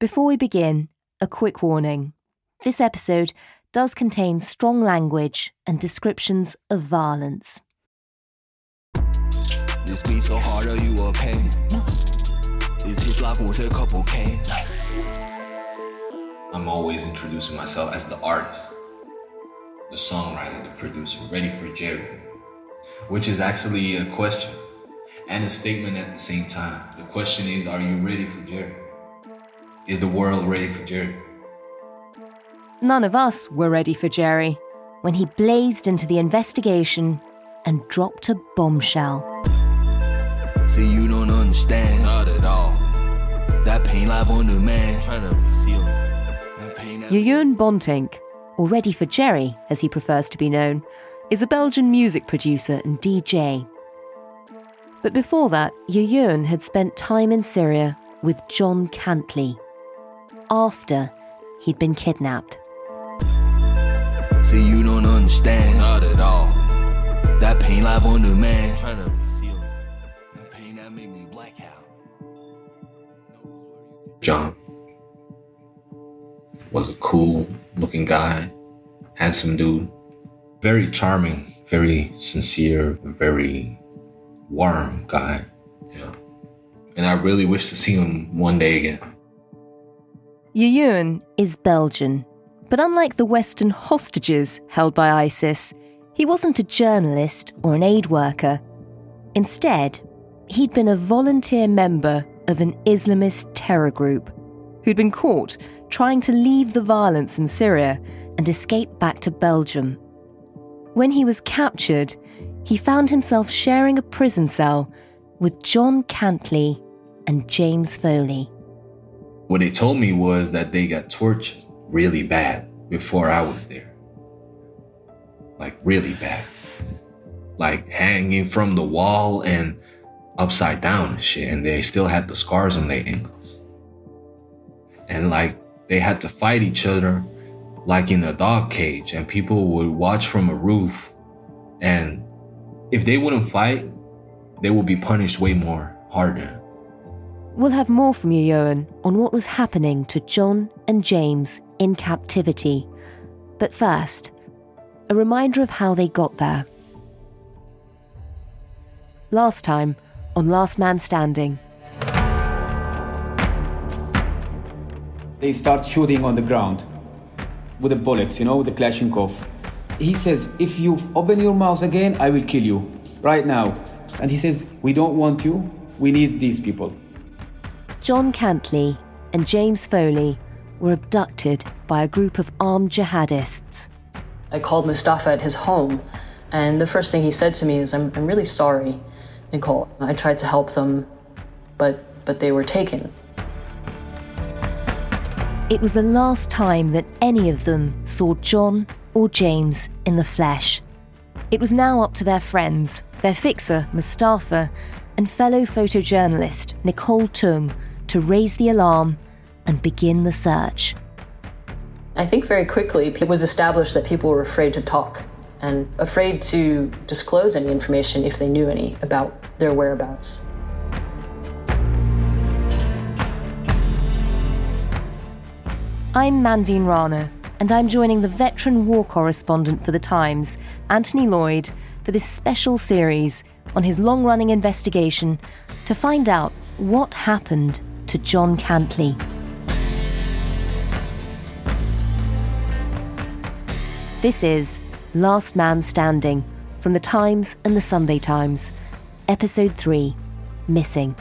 Before we begin, a quick warning. This episode does contain strong language and descriptions of violence. This beat so hard, are you okay? Is his life worth a couple K? I'm always introducing myself as the artist, the songwriter, the producer, ready for Jerry, which is actually a question and a statement at the same time. The question is, are you ready for Jerry? Is the world ready for Jerry? None of us were ready for Jerry when he blazed into the investigation and dropped a bombshell. See, you don't understand, not at all. That pain live on the man, trying to conceal it. That pain that- Jeroen Bontinck, or Ready for Jerry as he prefers to be known, is a Belgian music producer and DJ. But before that, Jeroen had spent time in Syria with John Cantlie. After he'd been kidnapped. See, you don't understand, not at all. That pain live on the man, trying to conceal it. That pain that made me black out. John was a cool looking guy, handsome dude, very charming, very sincere, very warm guy. Yeah. And I really wish to see him one day again. Jeroen is Belgian, but unlike the Western hostages held by ISIS, he wasn't a journalist or an aid worker. Instead, he'd been a volunteer member of an Islamist terror group who'd been caught trying to leave the violence in Syria and escape back to Belgium. When he was captured, he found himself sharing a prison cell with John Cantlie and James Foley. What they told me was that they got tortured really bad before I was there. Like, really bad. Like, hanging from the wall and upside down and shit. And they still had the scars on their ankles. And, like, they had to fight each other like in a dog cage. And people would watch from a roof. And if they wouldn't fight, they would be punished way more harder. We'll have more from you, Johan, on what was happening to John and James in captivity. But first, a reminder of how they got there. Last time, on Last Man Standing, They start shooting on the ground with the bullets, you know, with the Kalashnikov. He says, If you open your mouth again, I will kill you right now. And he says, We don't want you, we need these people. John Cantlie and James Foley were abducted by a group of armed jihadists. I called Mustafa at his home, and the first thing he said to me is, I'm, I'm really sorry, Nicole. I tried to help them, but, but they were taken. It was the last time that any of them saw John or James in the flesh. It was now up to their friends, their fixer, Mustafa, and fellow photojournalist, Nicole Tung, to raise the alarm and begin the search. I think very quickly it was established that people were afraid to talk and afraid to disclose any information if they knew any about their whereabouts. I'm Manveen Rana, and I'm joining the veteran war correspondent for The Times, Anthony Lloyd, for this special series on his long running investigation to find out what happened to John Cantlie. This is Last Man Standing from the Times and the Sunday Times, Episode 3 Missing.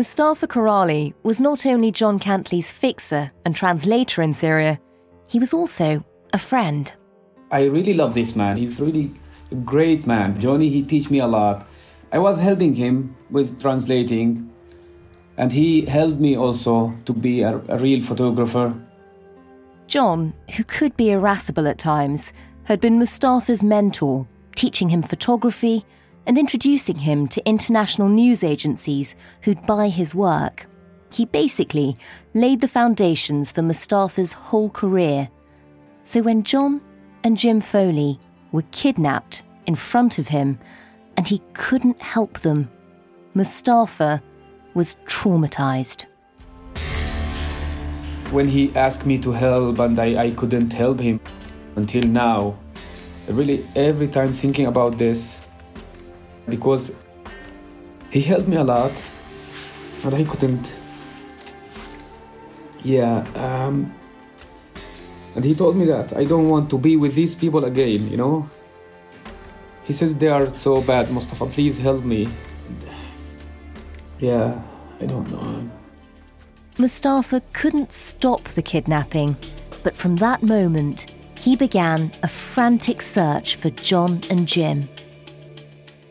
Mustafa Karali was not only John Cantlie's fixer and translator in Syria, he was also a friend. I really love this man. He's really a great man. Johnny, he teach me a lot. I was helping him with translating, and he helped me also to be a, a real photographer. John, who could be irascible at times, had been Mustafa's mentor, teaching him photography and introducing him to international news agencies who'd buy his work. He basically laid the foundations for Mustafa's whole career. So when John and Jim Foley were kidnapped in front of him and he couldn't help them, Mustafa was traumatized. When he asked me to help and I, I couldn't help him until now, really every time thinking about this, because he helped me a lot, but I couldn't. Yeah, um, and he told me that I don't want to be with these people again, you know. He says they are so bad, Mustafa, please help me. Yeah, I don't know. Mustafa couldn't stop the kidnapping, but from that moment, he began a frantic search for John and Jim.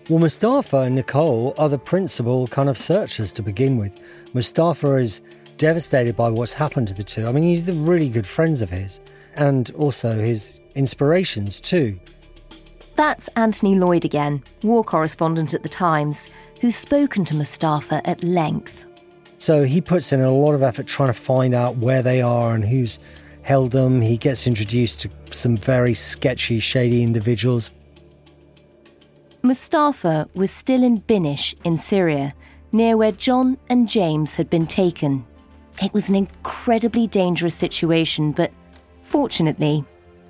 Well, Mustafa and Nicole are the principal kind of searchers to begin with. Mustafa is devastated by what's happened to the two. I mean, he's the really good friends of his and also his inspirations too. That's Anthony Lloyd again, war correspondent at the Times, who's spoken to Mustafa at length. So he puts in a lot of effort trying to find out where they are and who's held them. He gets introduced to some very sketchy, shady individuals. Mustafa was still in Binish in Syria, near where John and James had been taken. It was an incredibly dangerous situation, but fortunately,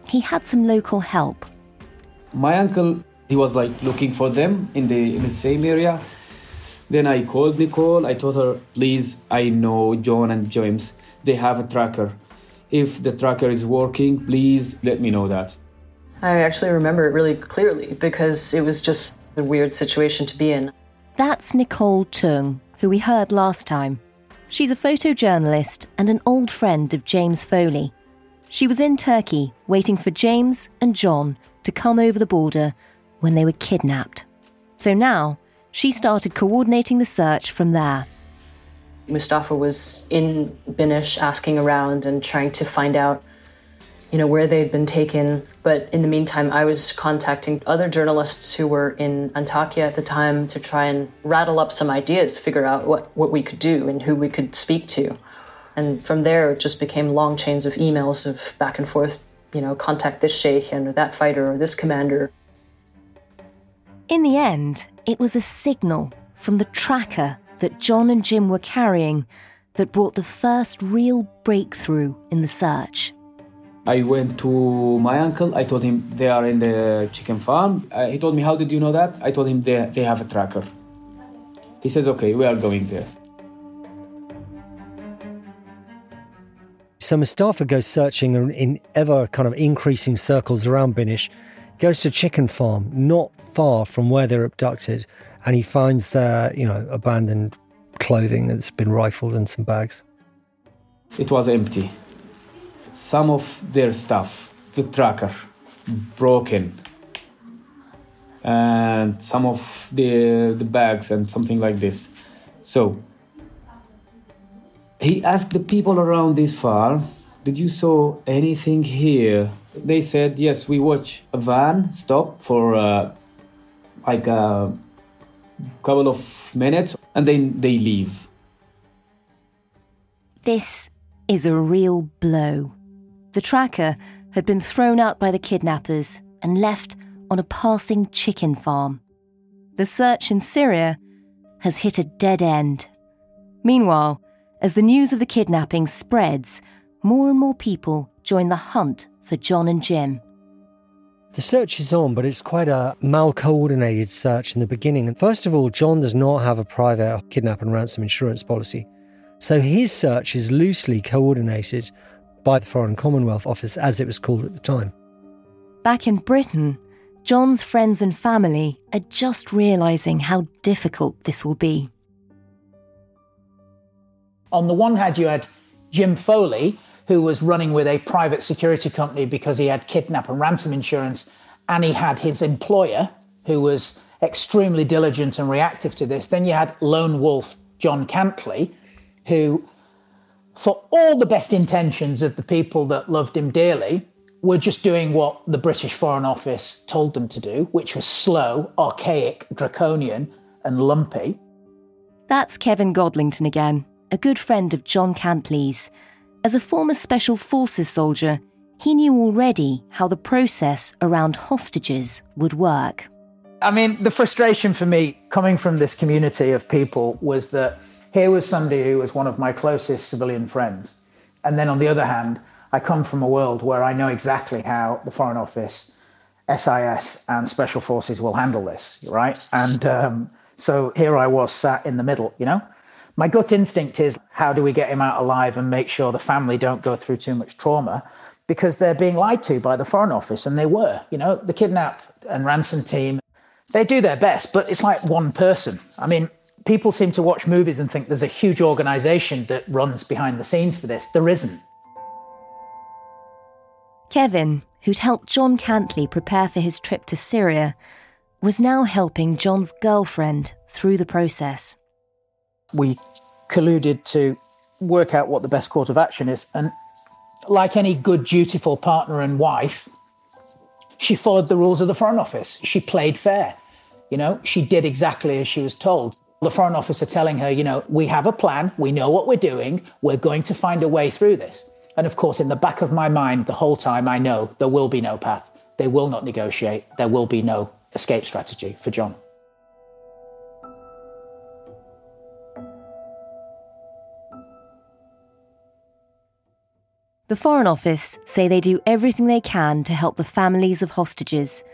he had some local help. My uncle, he was like looking for them in the in the same area. Then I called Nicole. I told her, please, I know John and James. They have a tracker. If the tracker is working, please let me know that. I actually remember it really clearly because it was just a weird situation to be in. That's Nicole Tung, who we heard last time. She's a photojournalist and an old friend of James Foley. She was in Turkey waiting for James and John to come over the border when they were kidnapped. So now she started coordinating the search from there. Mustafa was in Binish asking around and trying to find out you know, where they'd been taken. But in the meantime, I was contacting other journalists who were in Antakya at the time to try and rattle up some ideas, figure out what, what we could do and who we could speak to. And from there, it just became long chains of emails of back and forth, you know, contact this sheikh and or that fighter or this commander. In the end, it was a signal from the tracker that John and Jim were carrying that brought the first real breakthrough in the search. I went to my uncle. I told him they are in the chicken farm. Uh, he told me, How did you know that? I told him they, they have a tracker. He says, Okay, we are going there. So Mustafa goes searching in ever kind of increasing circles around Binish, goes to chicken farm not far from where they're abducted, and he finds their, you know, abandoned clothing that's been rifled and some bags. It was empty some of their stuff, the tracker, broken, and some of the the bags and something like this. So he asked the people around this farm, "Did you saw anything here?" They said, "Yes, we watch a van stop for uh, like a couple of minutes, and then they leave." This is a real blow. The tracker had been thrown out by the kidnappers and left on a passing chicken farm. The search in Syria has hit a dead end. Meanwhile, as the news of the kidnapping spreads, more and more people join the hunt for John and Jim. The search is on, but it's quite a mal coordinated search in the beginning. First of all, John does not have a private kidnap and ransom insurance policy. So his search is loosely coordinated by the Foreign Commonwealth Office, as it was called at the time. Back in Britain, John's friends and family are just realising how difficult this will be. On the one hand, you had Jim Foley, who was running with a private security company because he had kidnap and ransom insurance, and he had his employer, who was extremely diligent and reactive to this. Then you had lone wolf John Cantlie, who, for all the best intentions of the people that loved him dearly, were just doing what the British Foreign Office told them to do, which was slow, archaic, draconian, and lumpy. That's Kevin Godlington again, a good friend of John Cantlie's. As a former Special Forces soldier, he knew already how the process around hostages would work. I mean, the frustration for me coming from this community of people was that here was somebody who was one of my closest civilian friends. And then on the other hand, I come from a world where I know exactly how the Foreign Office, SIS, and Special Forces will handle this, right? And um, so here I was sat in the middle, you know? My gut instinct is how do we get him out alive and make sure the family don't go through too much trauma? Because they're being lied to by the Foreign Office, and they were. You know, the kidnap and ransom team, they do their best, but it's like one person. I mean, people seem to watch movies and think there's a huge organization that runs behind the scenes for this. There isn't. Kevin, who'd helped John Cantlie prepare for his trip to Syria, was now helping John's girlfriend through the process. We colluded to work out what the best course of action is. And like any good, dutiful partner and wife, she followed the rules of the Foreign Office. She played fair. You know, she did exactly as she was told. The Foreign Office are telling her, you know, we have a plan, we know what we're doing, we're going to find a way through this. And of course, in the back of my mind, the whole time, I know there will be no path. They will not negotiate. There will be no escape strategy for John. The Foreign Office say they do everything they can to help the families of hostages.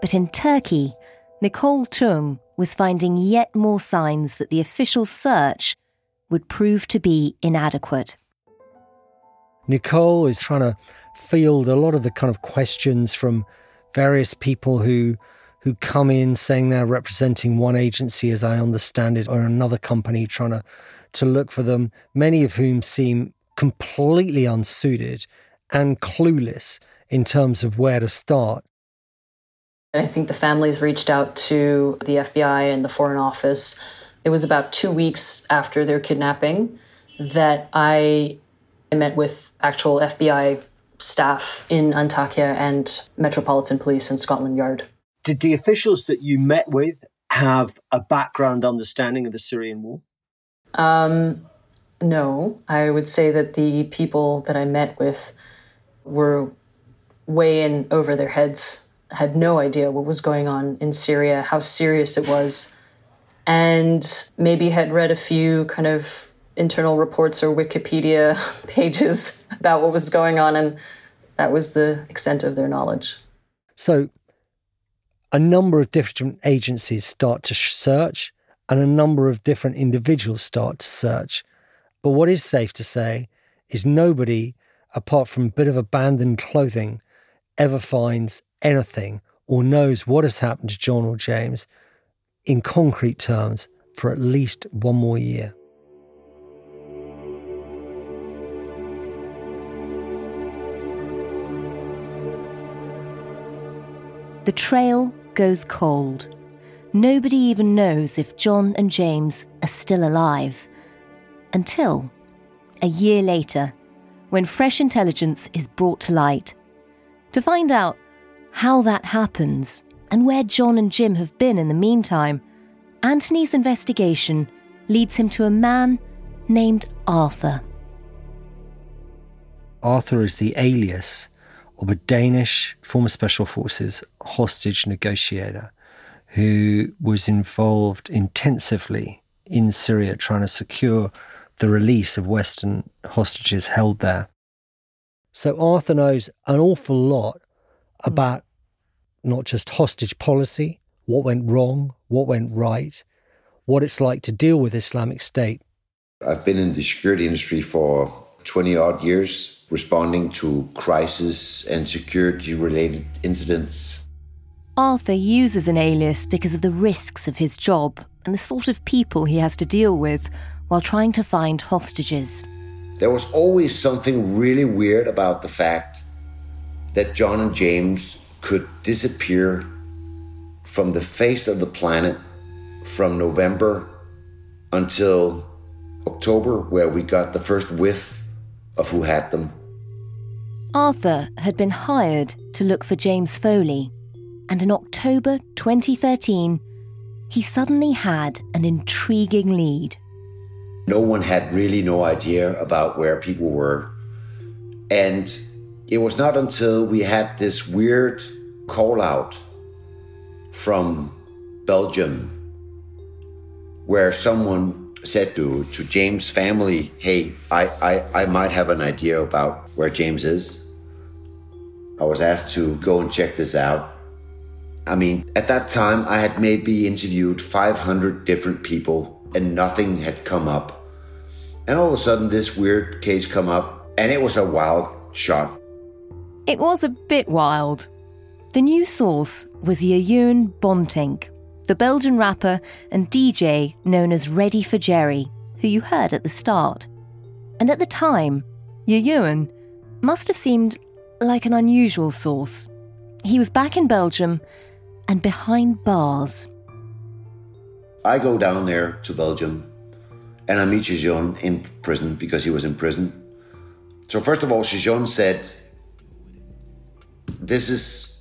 But in Turkey, Nicole Tung was finding yet more signs that the official search would prove to be inadequate. Nicole is trying to field a lot of the kind of questions from various people who who come in saying they're representing one agency, as I understand it, or another company trying to to look for them. Many of whom seem completely unsuited and clueless in terms of where to start. I think the families reached out to the FBI and the Foreign Office. It was about two weeks after their kidnapping that I met with actual FBI staff in Antakya and Metropolitan Police and Scotland Yard. Did the officials that you met with have a background understanding of the Syrian war? Um, no, I would say that the people that I met with were way in over their heads, had no idea what was going on in Syria, how serious it was, and maybe had read a few kind of internal reports or Wikipedia pages about what was going on, and that was the extent of their knowledge. So, a number of different agencies start to search, and a number of different individuals start to search. But what is safe to say is nobody, apart from a bit of abandoned clothing, ever finds anything or knows what has happened to John or James in concrete terms for at least one more year. The trail goes cold. Nobody even knows if John and James are still alive. Until a year later, when fresh intelligence is brought to light. To find out how that happens and where John and Jim have been in the meantime, Anthony's investigation leads him to a man named Arthur. Arthur is the alias of a Danish former special forces hostage negotiator who was involved intensively in Syria trying to secure the release of Western hostages held there. So Arthur knows an awful lot Mm. about not just hostage policy, what went wrong, what went right, what it's like to deal with Islamic State. I've been in the security industry for 20 odd years, responding to crisis and security related incidents. Arthur uses an alias because of the risks of his job and the sort of people he has to deal with while trying to find hostages. There was always something really weird about the fact that John and James could disappear from the face of the planet from November until October, where we got the first whiff of who had them. Arthur had been hired to look for James Foley, and in October 2013, he suddenly had an intriguing lead. No one had really no idea about where people were. And it was not until we had this weird call out from Belgium where someone said to, to James' family, Hey, I, I, I might have an idea about where James is. I was asked to go and check this out. I mean, at that time, I had maybe interviewed 500 different people and nothing had come up. And all of a sudden, this weird case come up, and it was a wild shot. It was a bit wild. The new source was Jeroen Bontinck, the Belgian rapper and DJ known as Ready for Jerry, who you heard at the start. And at the time, Jeroen must have seemed like an unusual source. He was back in Belgium and behind bars. I go down there to Belgium and I meet Jeroen in prison because he was in prison. So first of all, Jeroen said, "This is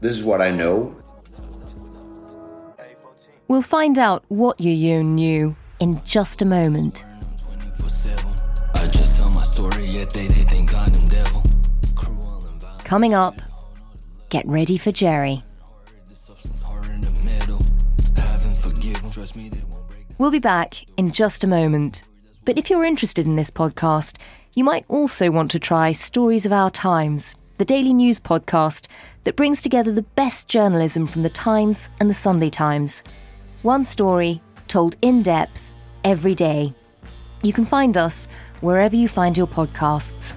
this is what I know. We'll find out what Jeroen knew in just a moment. Coming up, get ready for Jerry. We'll be back in just a moment. But if you're interested in this podcast, you might also want to try Stories of Our Times, the daily news podcast that brings together the best journalism from the Times and the Sunday Times. One story told in depth every day. You can find us wherever you find your podcasts.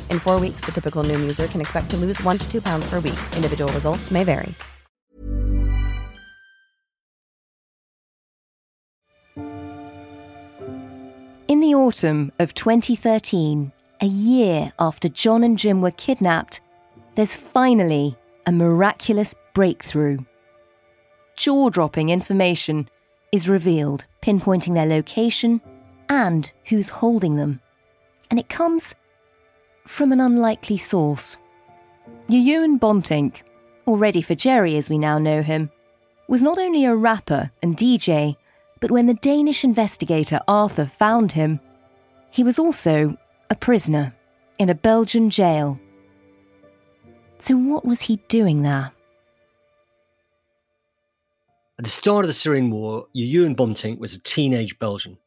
In four weeks, the typical Noom user can expect to lose one to two pounds per week. Individual results may vary. In the autumn of 2013, a year after John and Jim were kidnapped, there's finally a miraculous breakthrough. Jaw dropping information is revealed, pinpointing their location and who's holding them. And it comes from an unlikely source. Ewan Bontinck, or Ready for Jerry as we now know him, was not only a rapper and DJ, but when the Danish investigator Arthur found him, he was also a prisoner in a Belgian jail. So, what was he doing there? At the start of the Syrian war, Ewan Bontinck was a teenage Belgian.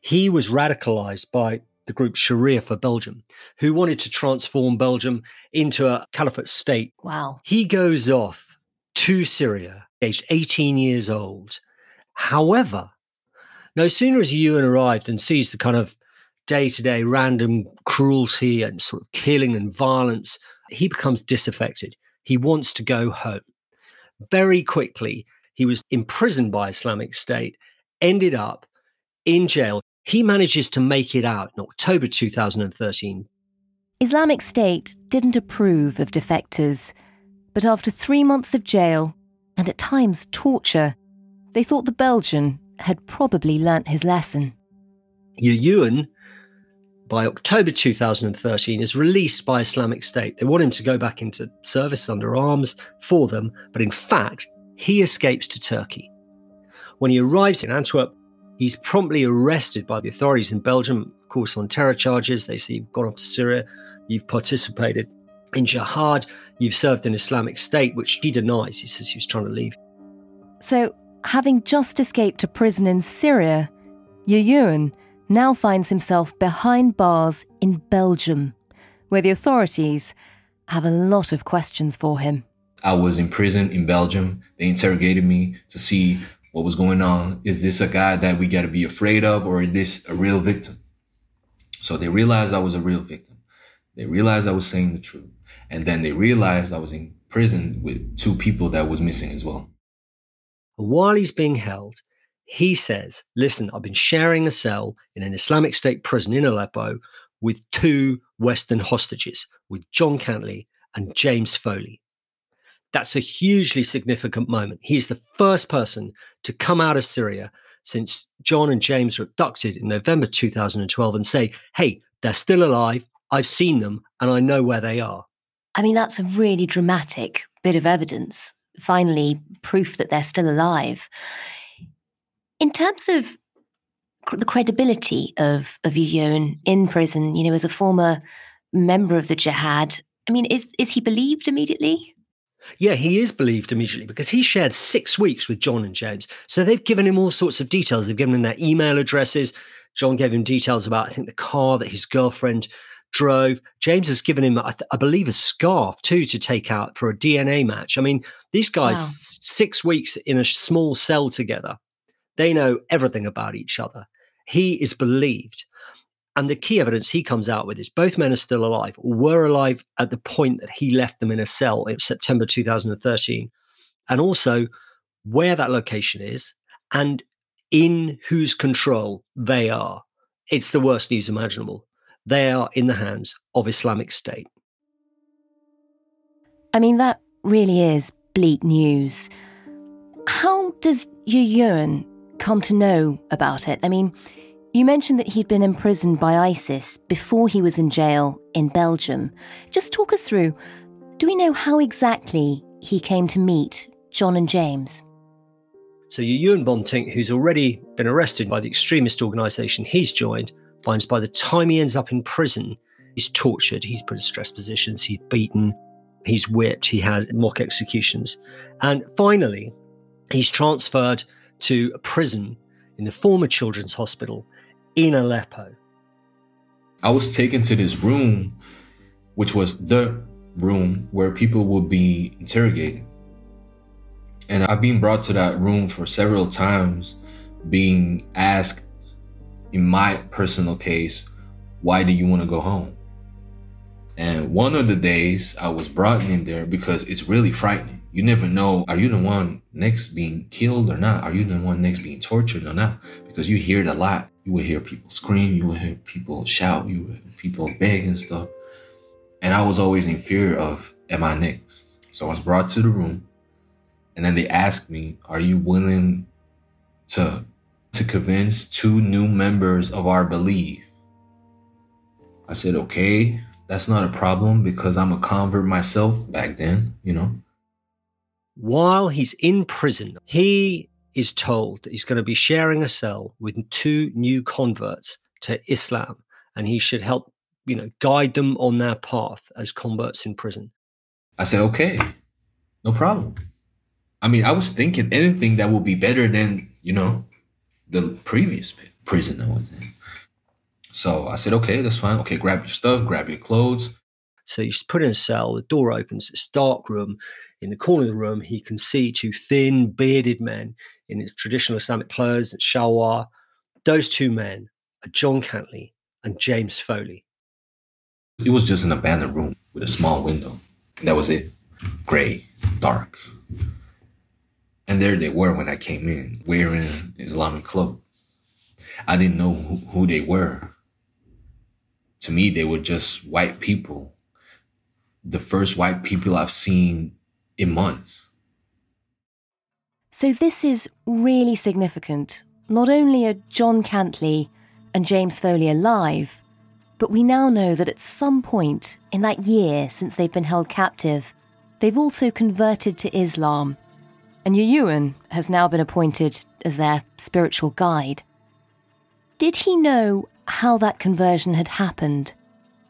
He was radicalized by the group Sharia for Belgium, who wanted to transform Belgium into a caliphate state. Wow. He goes off to Syria, aged 18 years old. However, no sooner has Ewan arrived and sees the kind of day to day random cruelty and sort of killing and violence, he becomes disaffected. He wants to go home. Very quickly, he was imprisoned by Islamic State, ended up in jail. He manages to make it out in October 2013. Islamic State didn't approve of defectors, but after three months of jail and at times torture, they thought the Belgian had probably learnt his lesson. Ewan, by October 2013, is released by Islamic State. They want him to go back into service under arms for them, but in fact, he escapes to Turkey. When he arrives in Antwerp, he's promptly arrested by the authorities in Belgium, of course, on terror charges. They say you've gone off to Syria, you've participated in jihad, you've served in Islamic State, which he denies. He says he was trying to leave. So, having just escaped to prison in Syria, Ewan now finds himself behind bars in Belgium, where the authorities have a lot of questions for him. I was in prison in Belgium. They interrogated me to see what was going on. Is this a guy that we got to be afraid of, or is this a real victim? So they realized I was a real victim. They realized I was saying the truth. And then they realized I was in prison with two people that was missing as well. While he's being held, he says, Listen, I've been sharing a cell in an Islamic State prison in Aleppo with two Western hostages, with John Cantlie and James Foley. That's a hugely significant moment. He's the first person to come out of Syria since John and James were abducted in November 2012 and say, hey, they're still alive. I've seen them and I know where they are. I mean, that's a really dramatic bit of evidence. Finally, proof that they're still alive. In terms of the credibility of, of Ewan in prison, you know, as a former member of the jihad, I mean, is, is he believed immediately? Yeah, he is believed immediately because he shared six weeks with John and James. So they've given him all sorts of details. They've given him their email addresses. John gave him details about, I think, the car that his girlfriend drove. James has given him, I, th- I believe, a scarf too to take out for a DNA match. I mean, these guys, wow. six weeks in a small cell together, they know everything about each other. He is believed. And the key evidence he comes out with is both men are still alive, were alive at the point that he left them in a cell in September 2013, and also where that location is and in whose control they are. It's the worst news imaginable. They are in the hands of Islamic State. I mean, that really is bleak news. How does Ewan come to know about it? I mean, you mentioned that he'd been imprisoned by ISIS before he was in jail in Belgium. Just talk us through do we know how exactly he came to meet John and James? So, Ewan Bontinck, who's already been arrested by the extremist organisation he's joined, finds by the time he ends up in prison, he's tortured, he's put in stress positions, he's beaten, he's whipped, he has mock executions. And finally, he's transferred to a prison in the former children's hospital in Aleppo. I was taken to this room, which was the room where people would be interrogated. And I've been brought to that room for several times, being asked, in my personal case, why do you want to go home? And one of the days I was brought in there because it's really frightening. You never know, are you the one next being killed or not? Are you the one next being tortured or not? Because you hear it a lot. You will hear people scream, you would hear people shout, you would hear people beg and stuff. And I was always in fear of, am I next? So I was brought to the room and then they asked me, are you willing to to convince two new members of our belief. I said, okay, that's not a problem because I'm a convert myself back then, you know. While he's in prison, he is told that he's going to be sharing a cell with two new converts to Islam and he should help, you know, guide them on their path as converts in prison. I said, okay, no problem. I mean, I was thinking anything that would be better than, you know, the previous prison I was in. So I said, okay, that's fine. Okay, grab your stuff, grab your clothes. So he's put in a cell, the door opens, it's a dark room. In the corner of the room, he can see two thin, bearded men in his traditional Islamic clothes, shalwar. Those two men are John Cantlie and James Foley. It was just an abandoned room with a small window. That was it. Gray, dark. And there they were when I came in, wearing Islamic clothes. I didn't know who they were. To me, they were just white people. The first white people I've seen in months. So, this is really significant. Not only are John Cantlie and James Foley alive, but we now know that at some point in that year since they've been held captive, they've also converted to Islam. And Yuyuan has now been appointed as their spiritual guide. Did he know how that conversion had happened?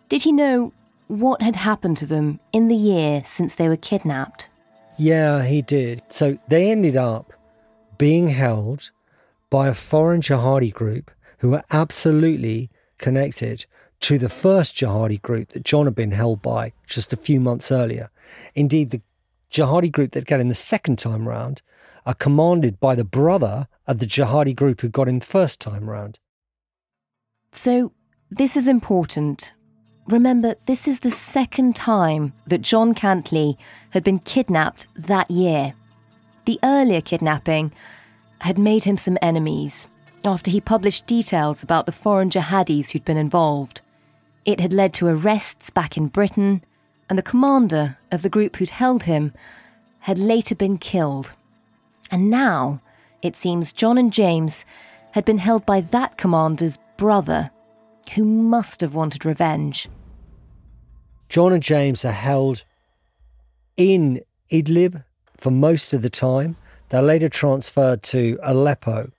Did he know what had happened to them in the year since they were kidnapped? Yeah, he did. So they ended up being held by a foreign jihadi group who were absolutely connected to the first jihadi group that John had been held by just a few months earlier. Indeed, the jihadi group that got him the second time round are commanded by the brother of the jihadi group who got him the first time round. So, this is important. Remember, this is the second time that John Cantlie had been kidnapped that year. The earlier kidnapping had made him some enemies after he published details about the foreign jihadis who'd been involved. It had led to arrests back in Britain, and the commander of the group who'd held him had later been killed. And now, it seems John and James had been held by that commander's brother, who must have wanted revenge. John and James are held in Idlib for most of the time. They're later transferred to Aleppo.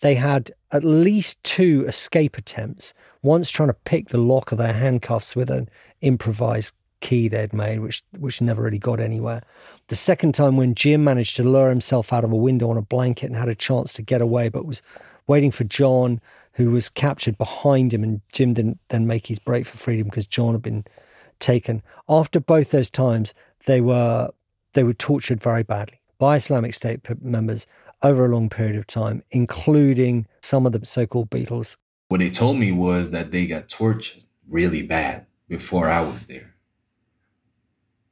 They had at least two escape attempts, once trying to pick the lock of their handcuffs with an improvised key they'd made, which which never really got anywhere. The second time when Jim managed to lure himself out of a window on a blanket and had a chance to get away, but was waiting for John, who was captured behind him, and Jim didn't then make his break for freedom because John had been taken. After both those times, they were they were tortured very badly by Islamic State members over a long period of time, including some of the so-called Beatles. What they told me was that they got tortured really bad before I was there.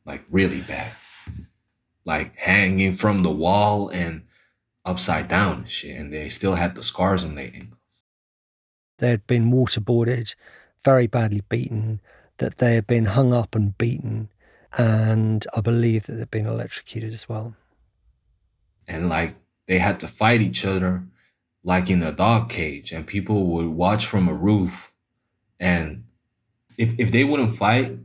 Like really bad. Like hanging from the wall and upside down and shit. And they still had the scars on their ankles. They had been waterboarded, very badly beaten, that they had been hung up and beaten, and I believe that they'd been electrocuted as well. And like they had to fight each other like in a dog cage, and people would watch from a roof. And if if they wouldn't fight,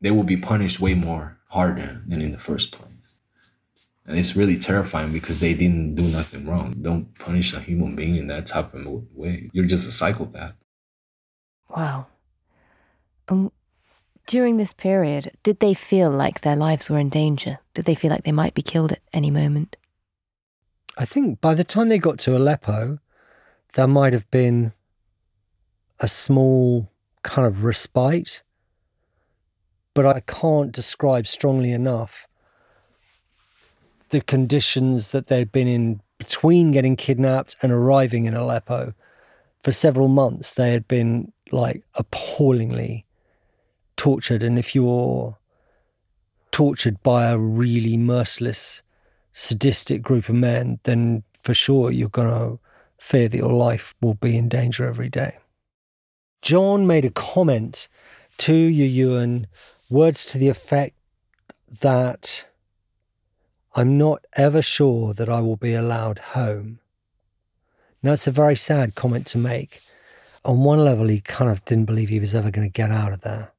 they would be punished way more harder than in the first place. And it's really terrifying because they didn't do nothing wrong. Don't punish a human being in that type of way. You're just a psychopath. Wow. Um, during this period, did they feel like their lives were in danger? Did they feel like they might be killed at any moment? I think by the time they got to Aleppo, there might have been a small kind of respite, but I can't describe strongly enough the conditions that they'd been in between getting kidnapped and arriving in Aleppo. For several months, they had been like appallingly tortured. And if you're tortured by a really merciless, sadistic group of men, then for sure you're going to fear that your life will be in danger every day. John made a comment to Yuyuan, words to the effect that I'm not ever sure that I will be allowed home. Now, it's a very sad comment to make. On one level, he kind of didn't believe he was ever going to get out of there.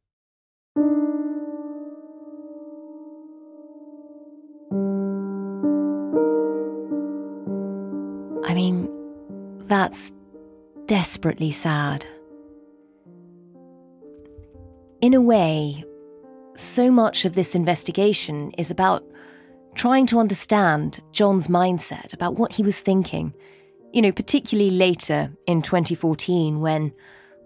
That's desperately sad. In a way, so much of this investigation is about trying to understand John's mindset, about what he was thinking. You know, particularly later in 2014 when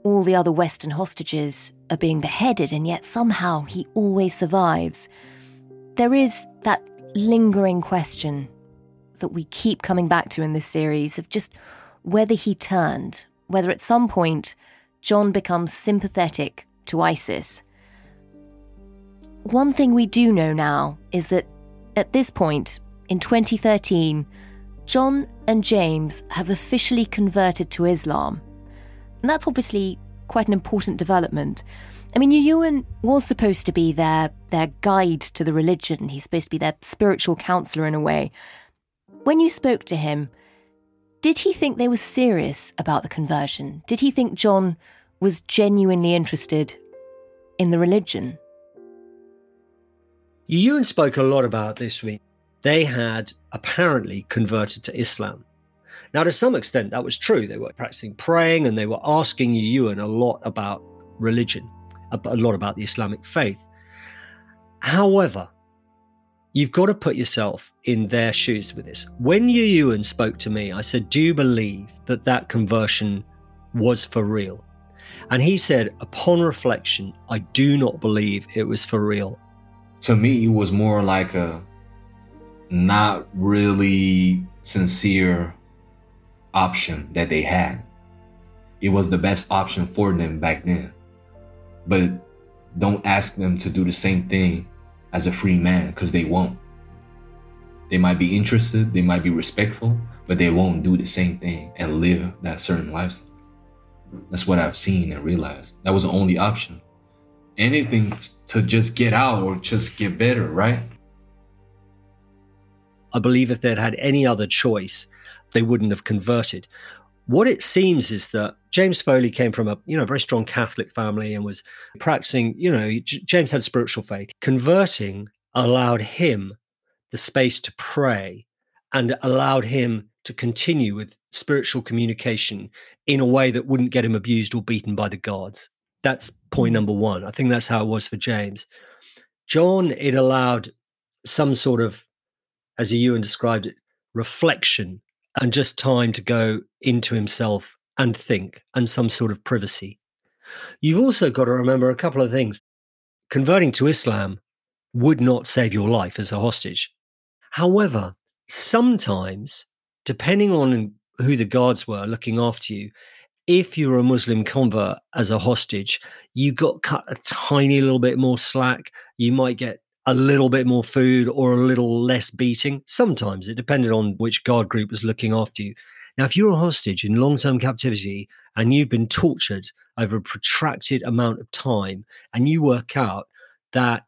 all the other Western hostages are being beheaded and yet somehow he always survives. There is that lingering question that we keep coming back to in this series of just whether he turned, whether at some point John becomes sympathetic to ISIS. One thing we do know now is that at this point, in 2013, John and James have officially converted to Islam. And that's obviously quite an important development. I mean, Ewan was supposed to be their, their guide to the religion. He's supposed to be their spiritual counselor in a way. When you spoke to him, did he think they were serious about the conversion? Did he think John was genuinely interested in the religion? Ewan spoke a lot about this week. They had apparently converted to Islam. Now, to some extent, that was true. They were practicing praying and they were asking Ewan a lot about religion, a lot about the Islamic faith. However, you've got to put yourself in their shoes with this. When Ewan spoke to me, I said, Do you believe that that conversion was for real? And he said, Upon reflection, I do not believe it was for real to me, it was more like a not really sincere option that they had. It was the best option for them back then. But don't ask them to do the same thing as a free man because they won't. They might be interested, they might be respectful, but they won't do the same thing and live that certain lifestyle. That's what I've seen and realized. That was the only option anything to just get out or just get better, right? I believe if they'd had any other choice, they wouldn't have converted. What it seems is that James Foley came from a you know very strong Catholic family and was practicing. You know, J- James had spiritual faith. Converting allowed him the space to pray and allowed him to continue with spiritual communication in a way that wouldn't get him abused or beaten by the guards. That's point mm. number one. I think that's how it was for James. John, it allowed some sort of, as Ewan described it, reflection and just time to go into himself and think and some sort of privacy. You've also got to remember a couple of things. Converting to Islam would not save your life as a hostage. However, sometimes, depending on who the guards were looking after you, if you're a Muslim convert as a hostage, you got cut a tiny little bit more slack. You might get a little bit more food or a little less beating. Sometimes it depended on which guard group was looking after you. Now, if you're a hostage in long term captivity and you've been tortured over a protracted amount of time, and you work out that,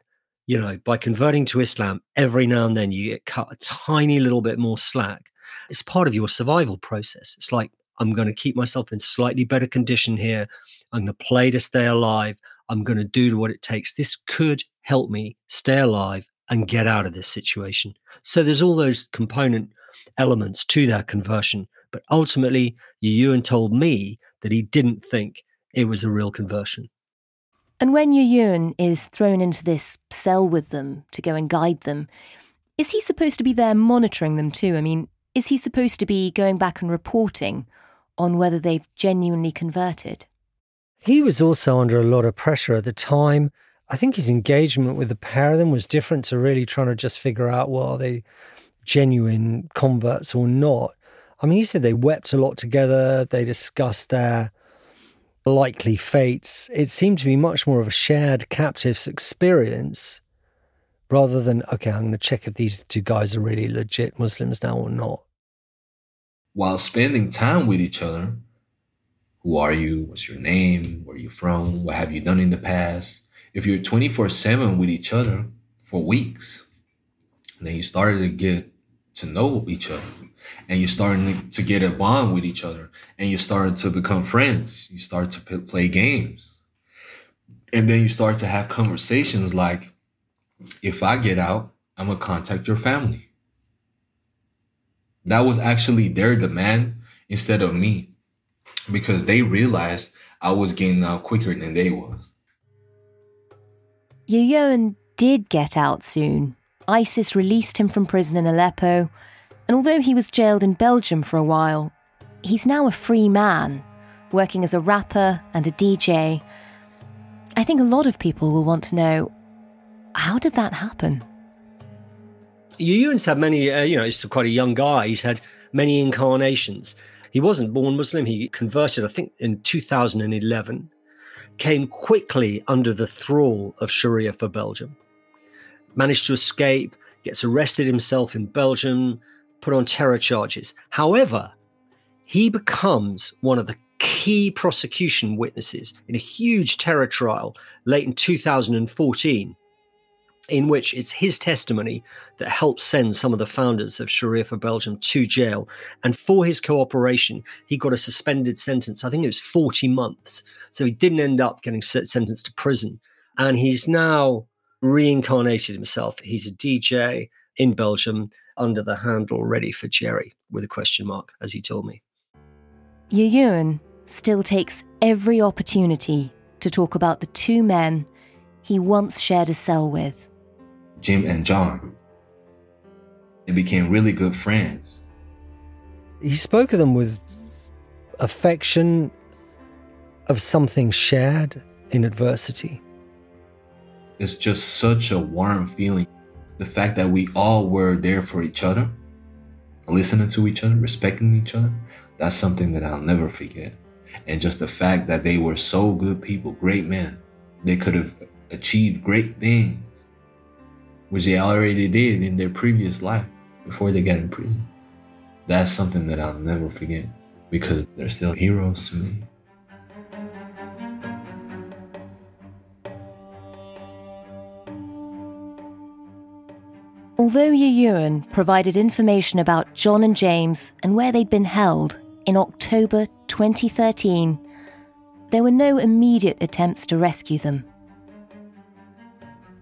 you know, by converting to Islam, every now and then you get cut a tiny little bit more slack, it's part of your survival process. It's like I'm going to keep myself in slightly better condition here. I'm going to play to stay alive. I'm going to do what it takes. This could help me stay alive and get out of this situation. So there's all those component elements to that conversion. But ultimately, Ewan told me that he didn't think it was a real conversion. And when Ewan is thrown into this cell with them to go and guide them, is he supposed to be there monitoring them too? I mean, is he supposed to be going back and reporting on whether they've genuinely converted. He was also under a lot of pressure at the time. I think his engagement with the pair of them was different to really trying to just figure out, well, are they genuine converts or not? I mean, he said they wept a lot together, they discussed their likely fates. It seemed to be much more of a shared captives experience rather than, okay, I'm going to check if these two guys are really legit Muslims now or not while spending time with each other. Who are you? What's your name? Where are you from? What have you done in the past? If you're 24 7 with each other for weeks, then you started to get to know each other and you're starting to get a bond with each other and you're starting to become friends you start to p- play games and then you start to have conversations like if i get out i'm going to contact your family that was actually their demand instead of me because they realized i was getting out quicker than they was Jejoen did get out soon. ISIS released him from prison in Aleppo, and although he was jailed in Belgium for a while, he's now a free man, working as a rapper and a DJ. I think a lot of people will want to know how did that happen? Jejoen's had many, uh, you know, he's quite a young guy. He's had many incarnations. He wasn't born Muslim. He converted, I think, in 2011 came quickly under the thrall of Sharia for Belgium. Managed to escape, gets arrested himself in Belgium, put on terror charges. However, he becomes one of the key prosecution witnesses in a huge terror trial late in 2014 in which it's his testimony that helped send some of the founders of Sharia for Belgium to jail. And for his cooperation, he got a suspended sentence. I think it was 40 months. So he didn't end up getting sentenced to prison. And he's now reincarnated himself. He's a DJ in Belgium under the handle Ready for Jerry with a question mark, as he told me. Jejoen still takes every opportunity to talk about the two men he once shared a cell with. Jim and John. They became really good friends. He spoke of them with affection of something shared in adversity. It's just such a warm feeling. The fact that we all were there for each other, listening to each other, respecting each other, that's something that I'll never forget. And just the fact that they were so good people, great men, they could have achieved great things which they already did in their previous life before they got in prison. That's something that I'll never forget because they're still heroes to me. Although Jejoen provided information about John and James and where they'd been held in October 2013, there were no immediate attempts to rescue them.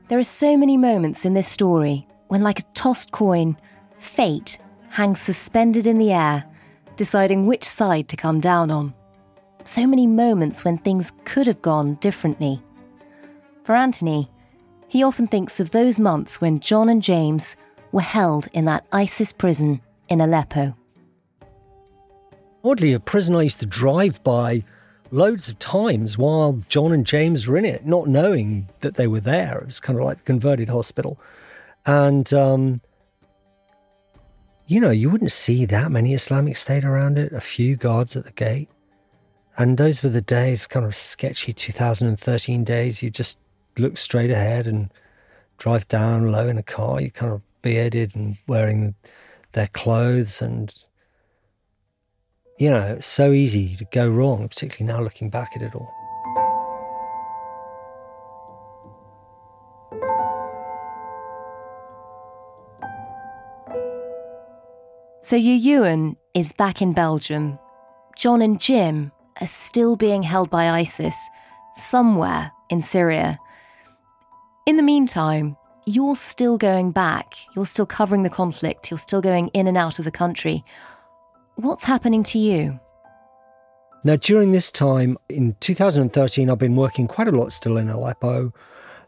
There are so many moments in this story when, like a tossed coin, fate hangs suspended in the air, deciding which side to come down on. So many moments when things could have gone differently. For Anthony, he often thinks of those months when John and James were held in that ISIS prison in Aleppo. Oddly, a prison I used to drive by loads of times while John and James were in it, not knowing that they were there. It was kind of like the converted hospital. And, um, you know, you wouldn't see that many Islamic State around it, a few guards at the gate. And those were the days, kind of sketchy 2013 days. You just look straight ahead and drive down low in a car. You kind of bearded and wearing their clothes and you know, so easy to go wrong, particularly now looking back at it all. So Jejoen is back in Belgium. John and Jim are still being held by ISIS somewhere in Syria. In the meantime, you're still going back, you're still covering the conflict, you're still going in and out of the country. What's happening to you? Now, during this time in 2013, I've been working quite a lot still in Aleppo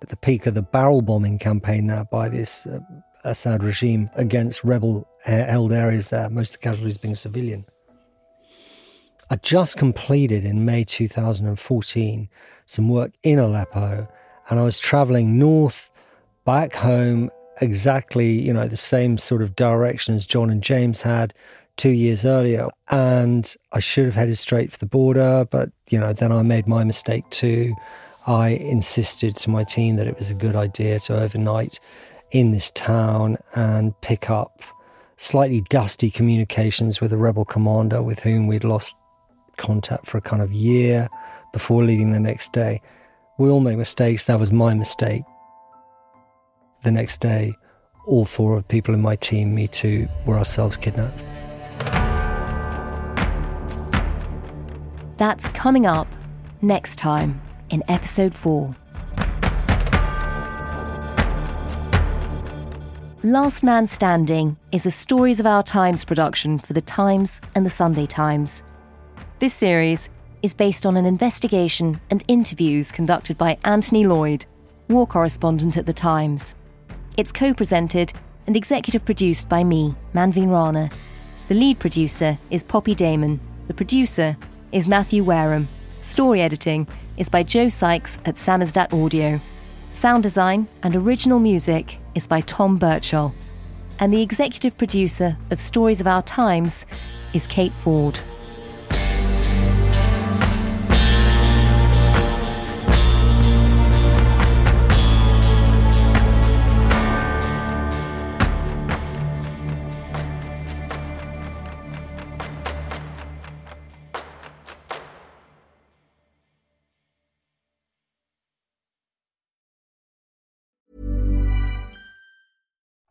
at the peak of the barrel bombing campaign there by this uh, Assad regime against rebel held areas there, most of the casualties being civilian. I just completed in May 2014 some work in Aleppo, and I was traveling north back home exactly, you know, the same sort of direction as John and James had two years earlier. And I should have headed straight for the border, but, you know, then I made my mistake too. I insisted to my team that it was a good idea to overnight in this town and pick up slightly dusty communications with a rebel commander with whom we'd lost contact for a kind of year before leaving the next day. We all make mistakes. That was my mistake. The next day, all four of the people in my team, me too, were ourselves kidnapped. That's coming up next time in episode 4. Last Man Standing is a Stories of Our Times production for The Times and The Sunday Times. This series is based on an investigation and interviews conducted by Anthony Lloyd, war correspondent at The Times. It's co presented and executive produced by me, Manveen Rana. The lead producer is Poppy Damon. The producer is Matthew Wareham. Story editing is by Joe Sykes at Samizdat Audio. Sound design and original music is by Tom Birchall. And the executive producer of Stories of Our Times is Kate Ford.